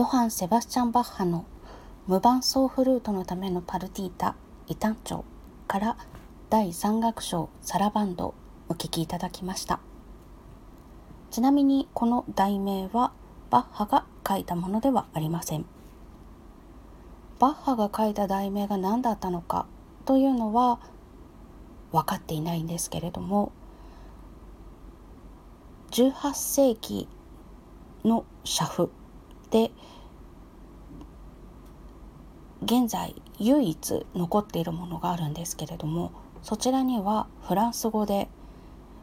ヨハン・セバスチャン・バッハの無伴奏フルートのためのパルティータ異端調から第3楽章サラバンドお聴きいただきました。ちなみにこの題名はバッハが書いたものではありません。バッハが書いた題名が何だったのかというのは分かっていないんですけれども18世紀の社譜で現在唯一残っているものがあるんですけれどもそちらにはフランス語で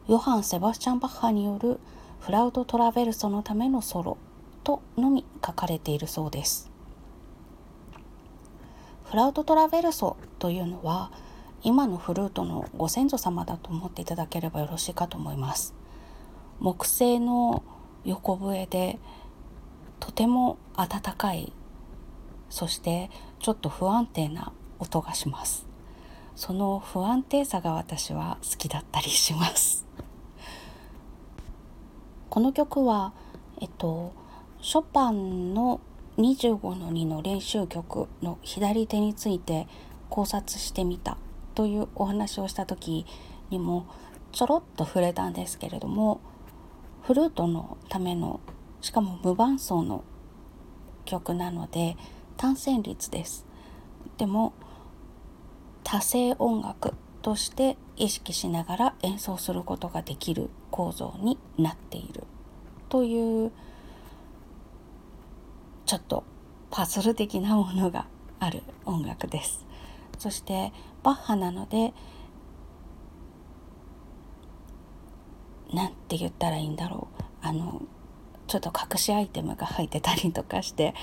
ヨハン・セバスチャン・バッハによるフラウト・トラベルソのためのソロとのみ書かれているそうです。フラウト・トラベルソというのは今のフルートのご先祖様だと思っていただければよろしいかと思います。木製の横笛でとても温かい。そしてちょっと不安定な音がします。その不安定さが私は好きだったりします。この曲はえっとショパンの25の2の練習曲の左手について考察してみたというお話をした時にもちょろっと触れたんですけれどもフルートのためのしかも無伴奏の曲なので単線率です。でも多声音楽として意識しながら演奏することができる構造になっているというちょっとパズル的なものがある音楽です。そしてバッハなので何て言ったらいいんだろう。あのちょっと隠しアイテムが入ってたりとかして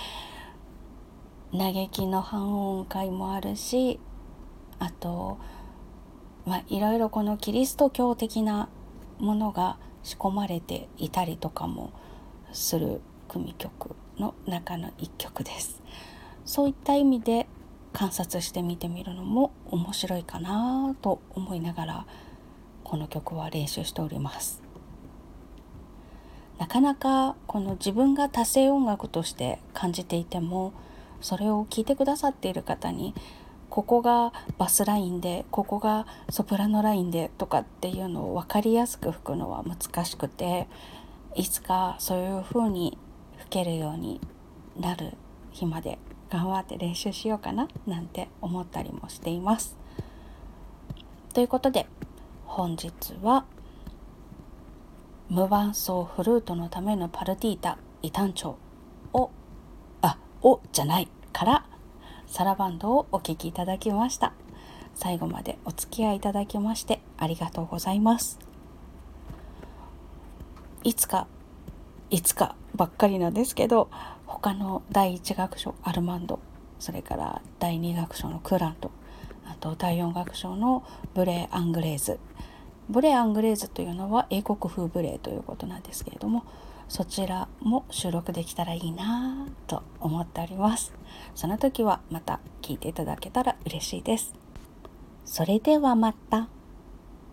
嘆きの半音階もあるしあとまあいろいろこのキリスト教的なものが仕込まれていたりとかもする組曲の中の一曲です。そういった意味で観察してみてみるのも面白いかなと思いながらこの曲は練習しております。なかなかこの自分が多声音楽として感じていてもそれを聞いてくださっている方にここがバスラインでここがソプラノラインでとかっていうのを分かりやすく吹くのは難しくていつかそういう風に吹けるようになる日まで頑張って練習しようかななんて思ったりもしています。ということで本日は無伴奏フルートのためのパルティータ異端調。をあをじゃない。からサラバンドをお聴きいただきました。最後までお付き合いいただきましてありがとうございます。いつかいつかばっかりなんですけど他の第1楽章アルマンドそれから第2楽章のクーラントあと第4楽章のブーレ・アングレーズブーレ・アングレーズというのは英国風ブーレということなんですけれどもそちらも収録できたらいいなと思っておりますその時はまた聞いていただけたら嬉しいですそれではまた。